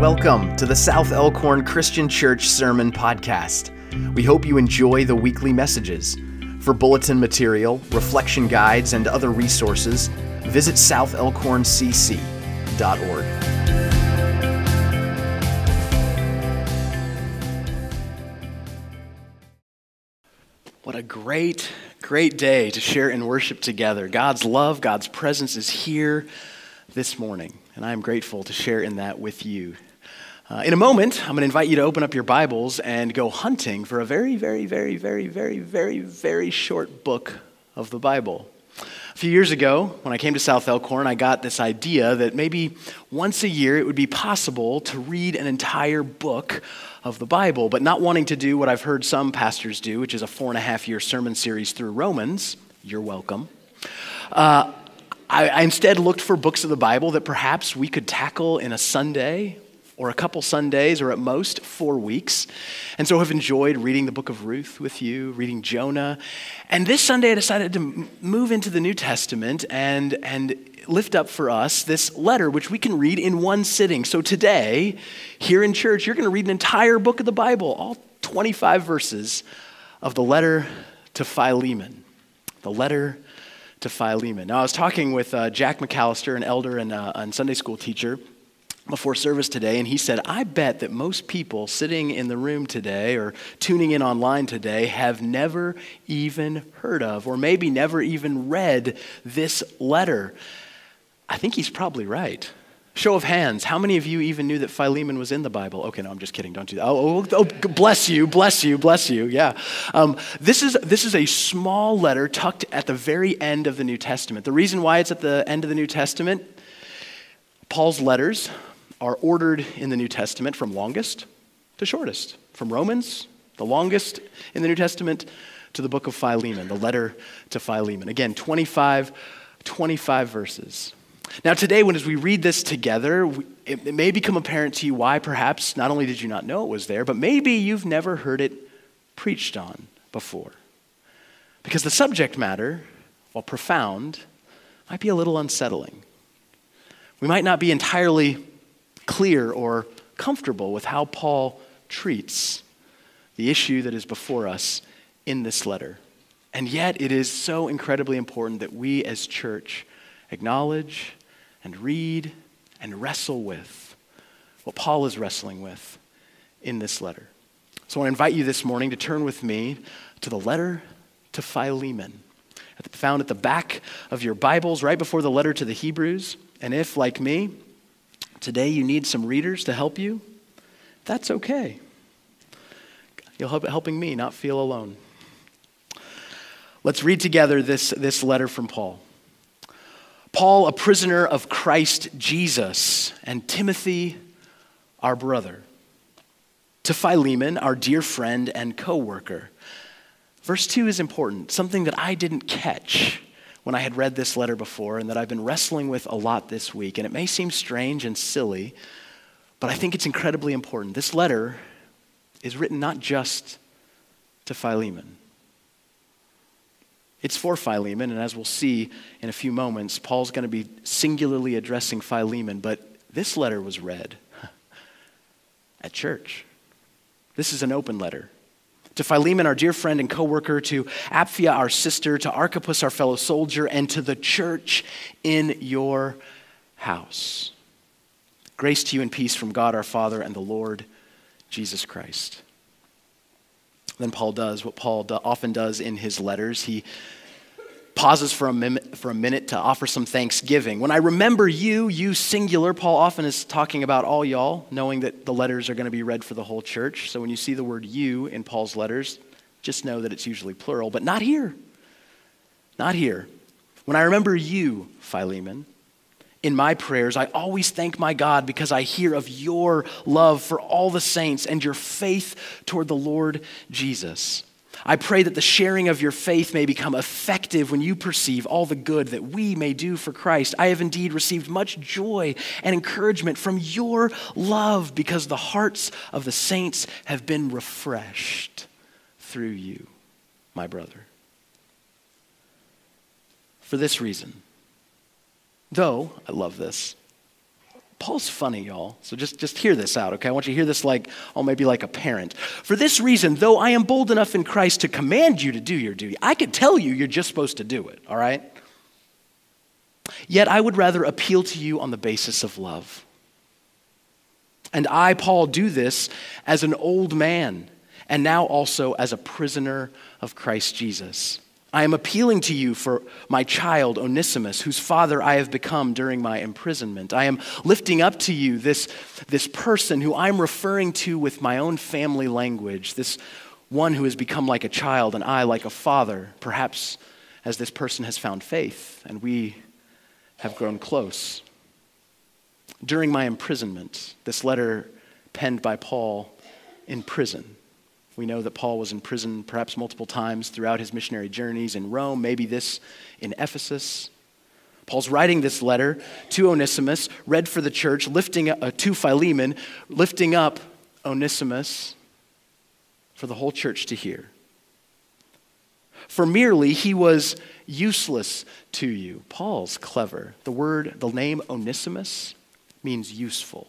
Welcome to the South Elkhorn Christian Church Sermon Podcast. We hope you enjoy the weekly messages. For bulletin material, reflection guides, and other resources, visit southelkhorncc.org. What a great, great day to share and worship together. God's love, God's presence is here this morning, and I am grateful to share in that with you. Uh, in a moment, I'm going to invite you to open up your Bibles and go hunting for a very, very, very, very, very, very, very short book of the Bible. A few years ago, when I came to South Elkhorn, I got this idea that maybe once a year it would be possible to read an entire book of the Bible, but not wanting to do what I've heard some pastors do, which is a four and a half year sermon series through Romans. You're welcome. Uh, I, I instead looked for books of the Bible that perhaps we could tackle in a Sunday or a couple Sundays, or at most four weeks. And so I've enjoyed reading the book of Ruth with you, reading Jonah. And this Sunday I decided to move into the New Testament and, and lift up for us this letter, which we can read in one sitting. So today, here in church, you're going to read an entire book of the Bible, all 25 verses of the letter to Philemon. The letter to Philemon. Now, I was talking with uh, Jack McAllister, an elder and, uh, and Sunday school teacher before service today, and he said, I bet that most people sitting in the room today or tuning in online today have never even heard of, or maybe never even read this letter. I think he's probably right. Show of hands, how many of you even knew that Philemon was in the Bible? Okay, no, I'm just kidding. Don't do that. Oh, oh, oh bless you, bless you, bless you. Yeah. Um, this, is, this is a small letter tucked at the very end of the New Testament. The reason why it's at the end of the New Testament, Paul's letters are ordered in the New Testament from longest to shortest, from Romans, the longest in the New Testament, to the book of Philemon, the letter to Philemon. Again, 25, 25 verses. Now, today, when as we read this together, it, it may become apparent to you why perhaps not only did you not know it was there, but maybe you've never heard it preached on before. Because the subject matter, while profound, might be a little unsettling. We might not be entirely clear or comfortable with how Paul treats the issue that is before us in this letter. And yet, it is so incredibly important that we as church acknowledge and read and wrestle with what Paul is wrestling with in this letter. So I invite you this morning to turn with me to the letter to Philemon, found at the back of your Bibles, right before the letter to the Hebrews. And if, like me, Today you need some readers to help you. That's okay. You're helping me not feel alone. Let's read together this, this letter from Paul. Paul, a prisoner of Christ Jesus, and Timothy, our brother, to Philemon, our dear friend and co worker. Verse 2 is important, something that I didn't catch when I had read this letter before and that I've been wrestling with a lot this week. And it may seem strange and silly, but I think it's incredibly important. This letter is written not just to Philemon. It's for Philemon, and as we'll see in a few moments, Paul's going to be singularly addressing Philemon, but this letter was read at church. This is an open letter to Philemon, our dear friend and co worker, to Apphia, our sister, to Archippus, our fellow soldier, and to the church in your house. Grace to you and peace from God our Father and the Lord Jesus Christ. Then Paul does what Paul often does in his letters. He pauses for a, minute, for a minute to offer some thanksgiving. When I remember you, you singular, Paul often is talking about all y'all, knowing that the letters are going to be read for the whole church. So when you see the word you in Paul's letters, just know that it's usually plural, but not here. Not here. When I remember you, Philemon, in my prayers, I always thank my God because I hear of your love for all the saints and your faith toward the Lord Jesus. I pray that the sharing of your faith may become effective when you perceive all the good that we may do for Christ. I have indeed received much joy and encouragement from your love because the hearts of the saints have been refreshed through you, my brother. For this reason, though, I love this, Paul's funny, y'all. So just, just hear this out, okay? I want you to hear this like, oh, maybe like a parent. For this reason, though I am bold enough in Christ to command you to do your duty, I could tell you you're just supposed to do it, all right? Yet I would rather appeal to you on the basis of love. And I, Paul, do this as an old man, and now also as a prisoner of Christ Jesus. I am appealing to you for my child, Onesimus, whose father I have become during my imprisonment. I am lifting up to you this, this person who I'm referring to with my own family language, this one who has become like a child and I like a father, perhaps as this person has found faith and we have grown close. During my imprisonment, this letter penned by Paul in prison we know that Paul was in prison perhaps multiple times throughout his missionary journeys in Rome, maybe this in Ephesus. Paul's writing this letter to Onesimus, read for the church, lifting uh, to Philemon, lifting up Onesimus for the whole church to hear. For merely he was useless to you. Paul's clever. The word, the name Onesimus means useful.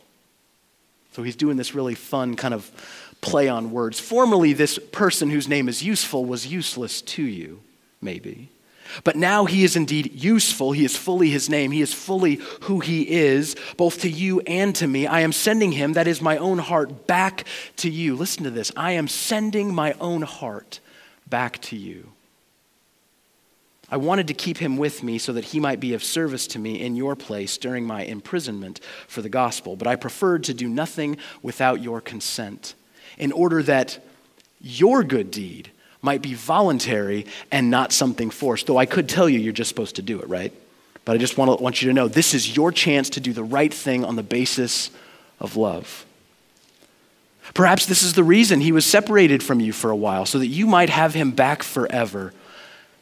So he's doing this really fun kind of play on words. Formerly, this person whose name is useful was useless to you, maybe. But now he is indeed useful. He is fully his name. He is fully who he is, both to you and to me. I am sending him, that is my own heart, back to you. Listen to this. I am sending my own heart back to you. I wanted to keep him with me so that he might be of service to me in your place during my imprisonment for the gospel, but I preferred to do nothing without your consent, in order that your good deed might be voluntary and not something forced. Though I could tell you you're just supposed to do it, right? But I just want, to, want you to know this is your chance to do the right thing on the basis of love. Perhaps this is the reason he was separated from you for a while, so that you might have him back forever.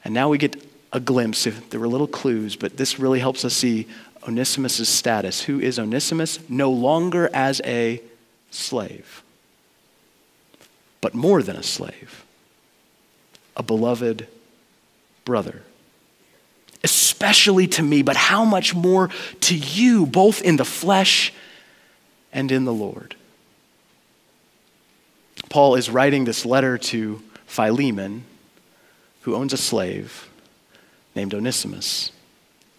And now we get a glimpse. There were little clues, but this really helps us see Onesimus' status. Who is Onesimus? No longer as a slave, but more than a slave, a beloved brother. Especially to me, but how much more to you, both in the flesh and in the Lord. Paul is writing this letter to Philemon, who owns a slave named Onesimus,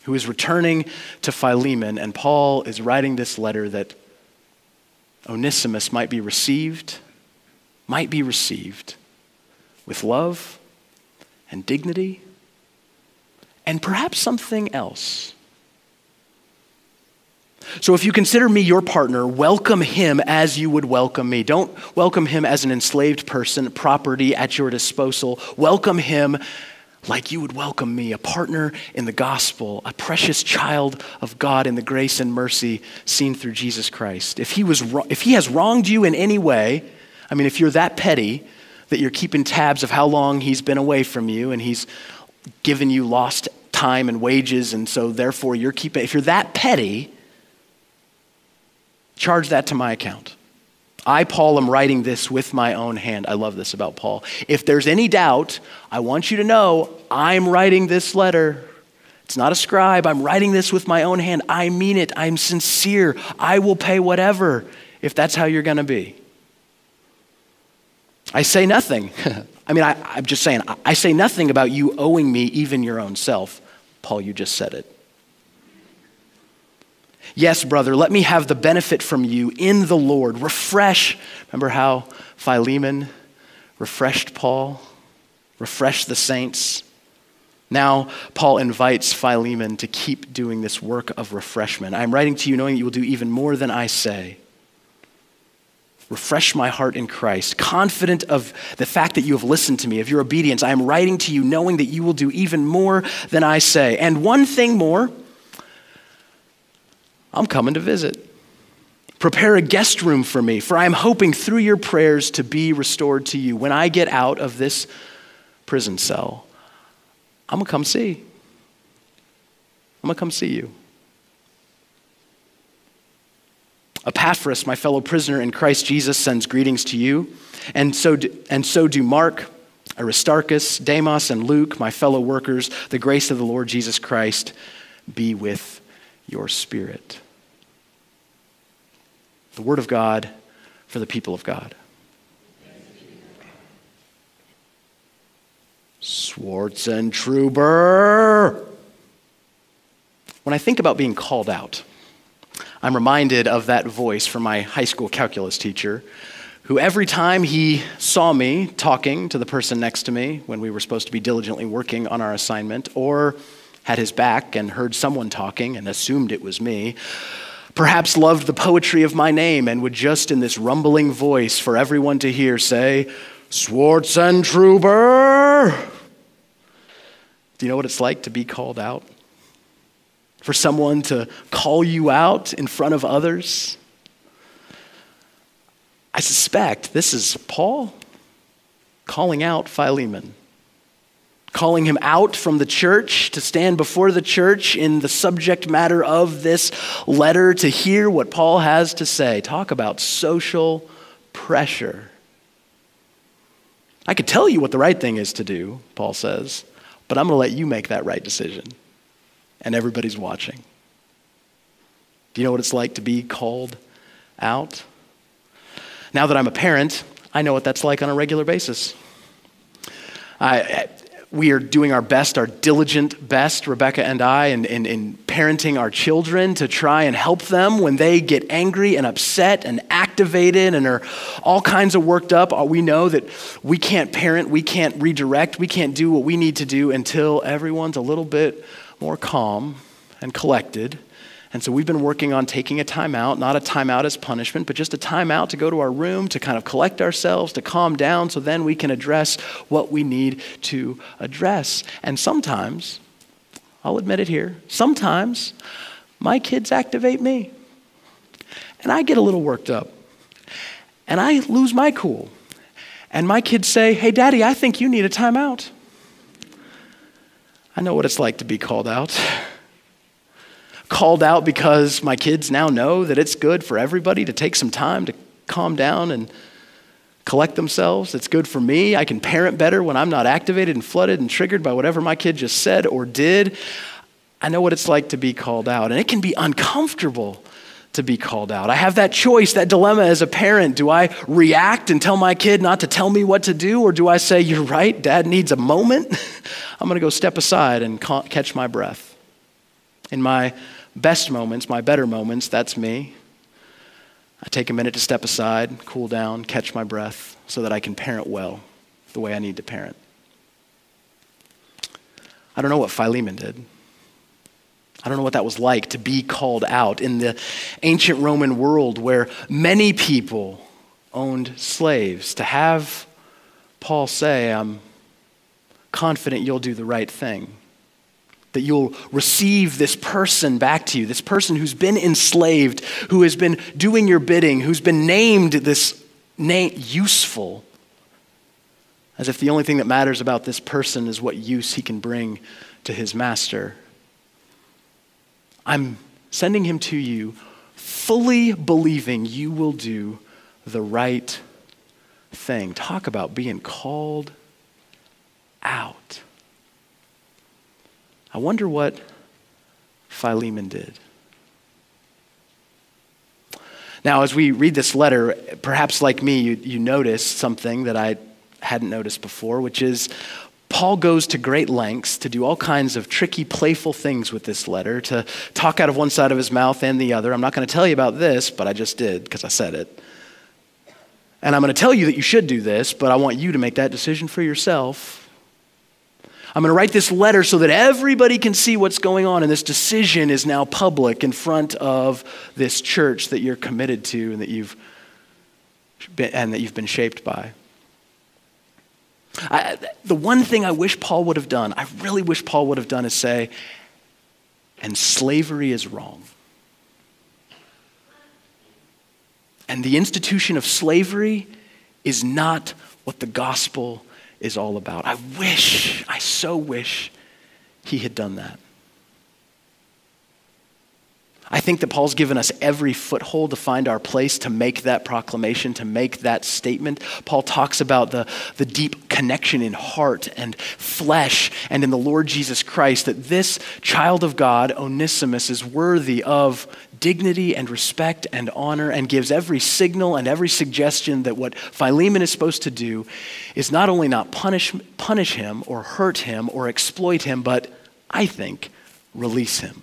who is returning to Philemon, and Paul is writing this letter that Onesimus might be received, might be received with love and dignity, and perhaps something else. So, if you consider me your partner, welcome him as you would welcome me. Don't welcome him as an enslaved person, property at your disposal. Welcome him like you would welcome me, a partner in the gospel, a precious child of God in the grace and mercy seen through Jesus Christ. If he, was, if he has wronged you in any way, I mean, if you're that petty that you're keeping tabs of how long he's been away from you and he's given you lost time and wages, and so therefore you're keeping, if you're that petty, charge that to my account. I, Paul, am writing this with my own hand. I love this about Paul. If there's any doubt, I want you to know I'm writing this letter. It's not a scribe. I'm writing this with my own hand. I mean it. I'm sincere. I will pay whatever if that's how you're going to be. I say nothing. I mean, I, am just saying, I say nothing about you owing me even your own self. Paul, you just said it. Yes, brother, let me have the benefit from you in the Lord. Refresh. Remember how Philemon refreshed Paul, refreshed the saints? Now, Paul invites Philemon to keep doing this work of refreshment. I'm writing to you knowing that you will do even more than I say. Refresh my heart in Christ, confident of the fact that you have listened to me, of your obedience. I am writing to you knowing that you will do even more than I say. And one thing more I'm coming to visit. Prepare a guest room for me, for I am hoping through your prayers to be restored to you. When I get out of this prison cell, I'm to come see. I'm to come see you. Epaphras, my fellow prisoner in Christ Jesus, sends greetings to you. And so do, and so do Mark, Aristarchus, Demas, and Luke, my fellow workers. The grace of the Lord Jesus Christ be with your spirit. the Word of God for the people of God. Swartz and Truber. When I think about being called out, I'm reminded of that voice from my high school calculus teacher, who every time he saw me talking to the person next to me when we were supposed to be diligently working on our assignment, or had his back and heard someone talking and assumed it was me, perhaps loved the poetry of my name and would just in this rumbling voice for everyone to hear say, Swartz and Truber. Do you know what it's like to be called out? For someone to call you out in front of others? I suspect this is Paul calling out Philemon calling him out from the church to stand before the church in the subject matter of this letter to hear what Paul has to say. Talk about social pressure. I could tell you what the right thing is to do, Paul says, but I'm going to let you make that right decision. And everybody's watching. Do you know what it's like to be called out? Now that I'm a parent, I know what that's like on a regular basis. I, we are doing our best, our diligent best, Rebecca and I, in, in, in, parenting our children to try and help them when they get angry and upset and activated and are all kinds of worked up. Uh, we know that we can't parent, we can't redirect, we can't do what we need to do until everyone's a little bit more calm and collected and so we've been working on taking a time out, not a time out as punishment, but just a time out to go to our room to kind of collect ourselves, to calm down, so then we can address what we need to address. And sometimes, I'll admit it here, sometimes my kids activate me. And I get a little worked up. And I lose my cool. And my kids say, Hey, daddy, I think you need a timeout. I know what it's like to be called out called out because my kids now know that it's good for everybody to take some time to calm down and collect themselves. It's good for me. I can parent better when I'm not activated and flooded and triggered by whatever my kid just said or did. I know what it's like to be called out, and it can be uncomfortable to be called out. I have that choice, that dilemma as a parent. Do I react and tell my kid not to tell me what to do, or do I say, You're right, dad needs a moment? I'm going to go step aside and catch my breath. In my best moments, my better moments, that's me. I take a minute to step aside, cool down, catch my breath so that I can parent well the way I need to parent. I don't know what Philemon did. I don't know what that was like to be called out in the ancient Roman world where many people owned slaves. To have Paul say, I'm confident you'll do the right thing that you'll receive this person back to you, this person who's been enslaved, who has been doing your bidding, who's been named this name useful, as if the only thing that matters about this person is what use he can bring to his master. I'm sending him to you fully believing you will do the right thing. Talk about being called out. I wonder what Philemon did. Now, as we read this letter, perhaps like me, you, you notice something that I hadn't noticed before, which is Paul goes to great lengths to do all kinds of tricky, playful things with this letter, to talk out of one side of his mouth and the other. I'm not going to tell you about this, but I just did because I said it. And I'm going to tell you that you should do this, but I want you to make that decision for yourself. I'm going to write this letter so that everybody can see what's going on, and this decision is now public in front of this church that you're committed to and that you've been, and that you've been shaped by. I, the one thing I wish Paul would have done, I really wish Paul would have done, is say, and slavery is wrong. And the institution of slavery is not what the gospel is all about. I wish, I so wish he had done that. I think that Paul's given us every foothold to find our place, to make that proclamation, to make that statement. Paul talks about the, the deep connection in heart and flesh and in the Lord Jesus Christ, that this child of God, Onesimus, is worthy of dignity and respect and honor and gives every signal and every suggestion that what Philemon is supposed to do is not only not punish, punish him or hurt him or exploit him, but I think release him.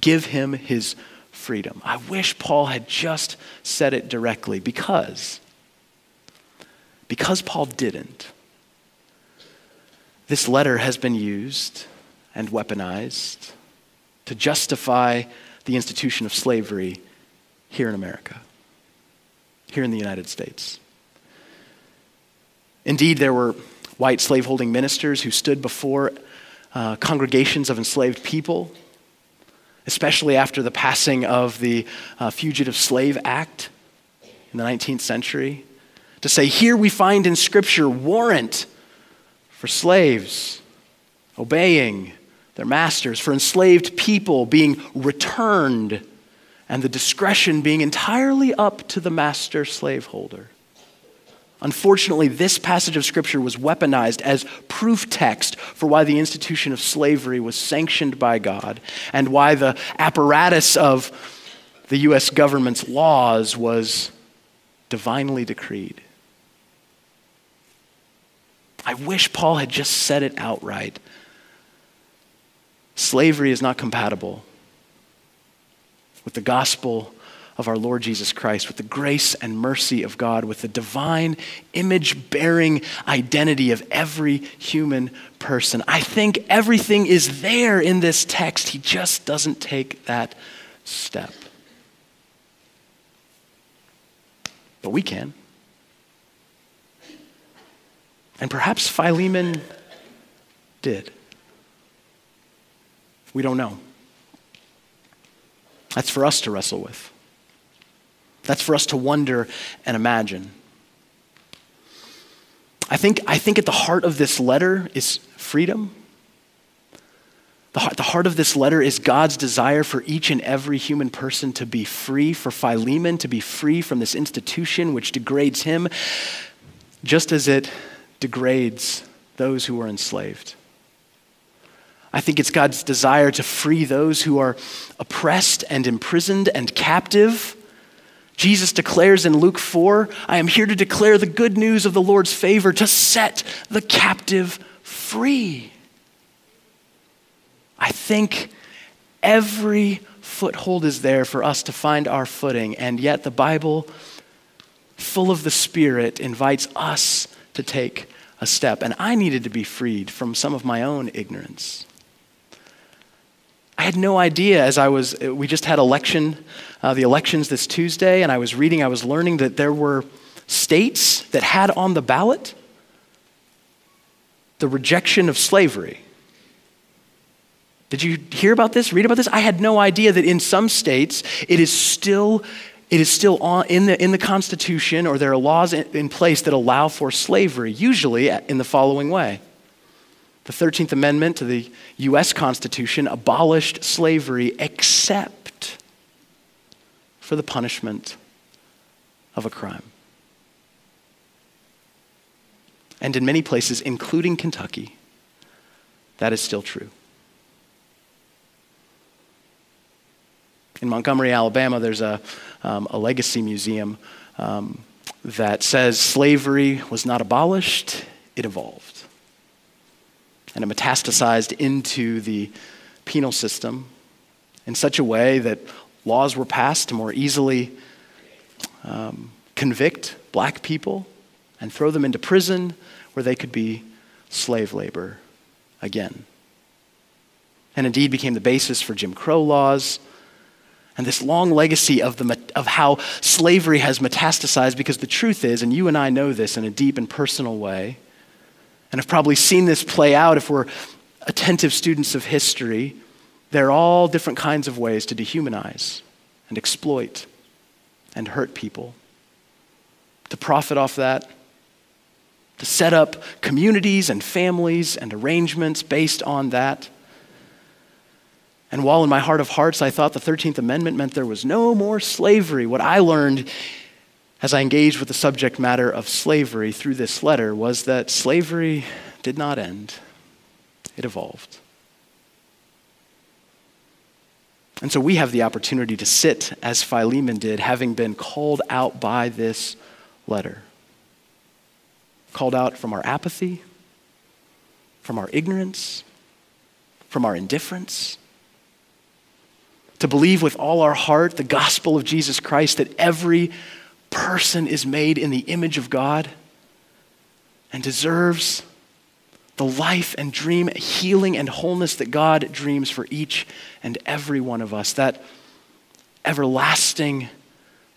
Give him his freedom. I wish Paul had just said it directly because because Paul didn't. This letter has been used and weaponized to justify the institution of slavery here in America, here in the United States. Indeed, there were white slaveholding ministers who stood before uh, congregations of enslaved people especially after the passing of the uh, Fugitive Slave Act in the 19th century, to say, here we find in Scripture warrant for slaves obeying their masters, for enslaved people being returned, and the discretion being entirely up to the master slaveholder. Unfortunately, this passage of Scripture was weaponized as proof text for why the institution of slavery was sanctioned by God and why the apparatus of the U.S. government's laws was divinely decreed. I wish Paul had just said it outright. Slavery is not compatible with the gospel of our Lord Jesus Christ, with the grace and mercy of God, with the divine image bearing identity of every human person. I think everything is there in this text. He just doesn't take that step. But we can. And perhaps Philemon did. We don't know. That's for us to wrestle with. That's for us to wonder and imagine. I think, I think at the heart of this letter is freedom. The heart, the heart of this letter is God's desire for each and every human person to be free, for Philemon to be free from this institution which degrades him, just as it degrades those who are enslaved. I think it's God's desire to free those who are oppressed and imprisoned and captive Jesus declares in Luke 4 I am here to declare the good news of the Lord's favor, to set the captive free. I think every foothold is there for us to find our footing, and yet the Bible, full of the Spirit, invites us to take a step. And I needed to be freed from some of my own ignorance. I had no idea as I was, we just had election, uh, the elections this Tuesday, and I was reading, I was learning that there were states that had on the ballot the rejection of slavery. Did you hear about this? Read about this? I had no idea that in some states it is still it is still on, in, the, in the Constitution or there are laws in, in place that allow for slavery, usually in the following way. The 13th Amendment to the U.S. Constitution abolished slavery except for the punishment of a crime. And in many places, including Kentucky, that is still true. In Montgomery, Alabama, there's a, um, a legacy museum um, that says slavery was not abolished, it evolved and it metastasized into the penal system in such a way that laws were passed to more easily um, convict black people and throw them into prison where they could be slave labor again. And indeed became the basis for Jim Crow laws and this long legacy of, the, of how slavery has metastasized because the truth is, and you and I know this in a deep and personal way, and have probably seen this play out if we're attentive students of history. There are all different kinds of ways to dehumanize and exploit and hurt people, to profit off that, to set up communities and families and arrangements based on that. And while in my heart of hearts I thought the 13th Amendment meant there was no more slavery, what I learned as I engaged with the subject matter of slavery through this letter was that slavery did not end, it evolved. And so we have the opportunity to sit as Philemon did, having been called out by this letter. Called out from our apathy, from our ignorance, from our indifference. To believe with all our heart the gospel of Jesus Christ that every person is made in the image of God and deserves the life and dream, healing and wholeness that God dreams for each and every one of us. That everlasting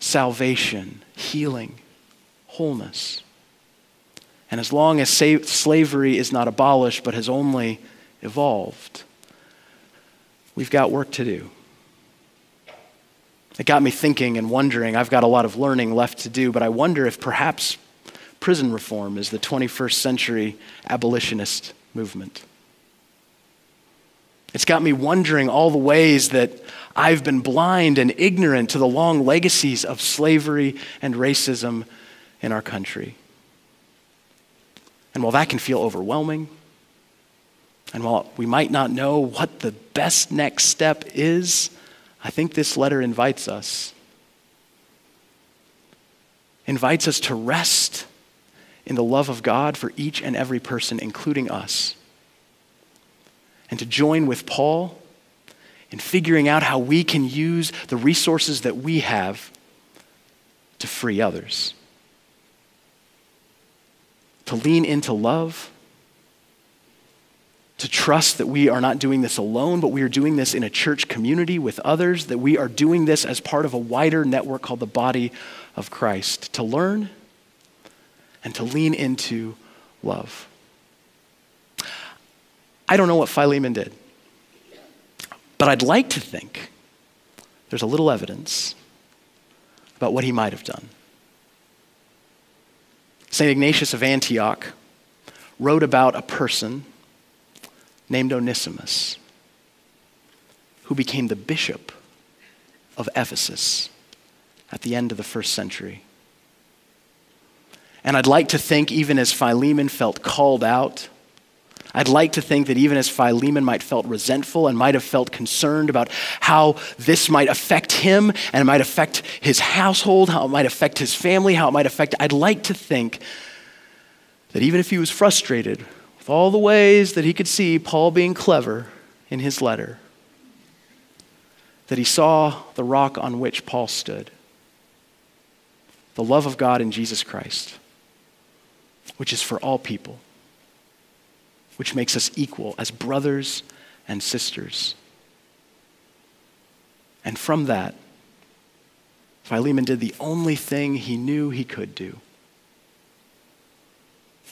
salvation, healing, wholeness. And as long as slavery is not abolished but has only evolved, we've got work to do. It got me thinking and wondering. I've got a lot of learning left to do, but I wonder if perhaps prison reform is the 21st century abolitionist movement. It's got me wondering all the ways that I've been blind and ignorant to the long legacies of slavery and racism in our country. And while that can feel overwhelming, and while we might not know what the best next step is, I think this letter invites us. Invites us to rest in the love of God for each and every person, including us. And to join with Paul in figuring out how we can use the resources that we have to free others. To lean into love to trust that we are not doing this alone, but we are doing this in a church community with others, that we are doing this as part of a wider network called the body of Christ, to learn and to lean into love. I don't know what Philemon did, but I'd like to think there's a little evidence about what he might have done. St. Ignatius of Antioch wrote about a person named Onesimus, who became the bishop of Ephesus at the end of the first century. And I'd like to think, even as Philemon felt called out, I'd like to think that even as Philemon might felt resentful and might have felt concerned about how this might affect him and might affect his household, how it might affect his family, how it might affect, I'd like to think that even if he was frustrated all the ways that he could see Paul being clever in his letter, that he saw the rock on which Paul stood the love of God in Jesus Christ, which is for all people, which makes us equal as brothers and sisters. And from that, Philemon did the only thing he knew he could do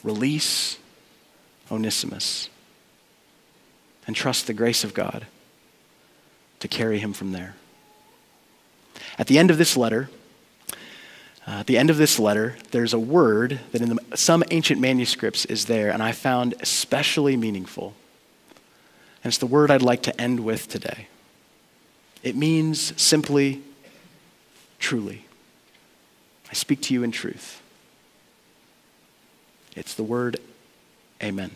release Onesimus and trust the grace of God to carry him from there. At the end of this letter, uh, at the end of this letter, there's a word that in the, some ancient manuscripts is there, and I found especially meaningful. And it's the word I'd like to end with today. It means simply, truly. I speak to you in truth. It's the word Amen.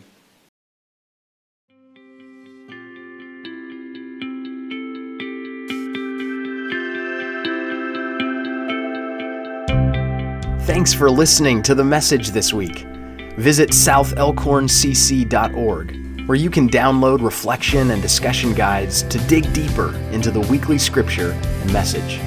Thanks for listening to the message this week. Visit southelkhorncc.org, where you can download reflection and discussion guides to dig deeper into the weekly scripture and message.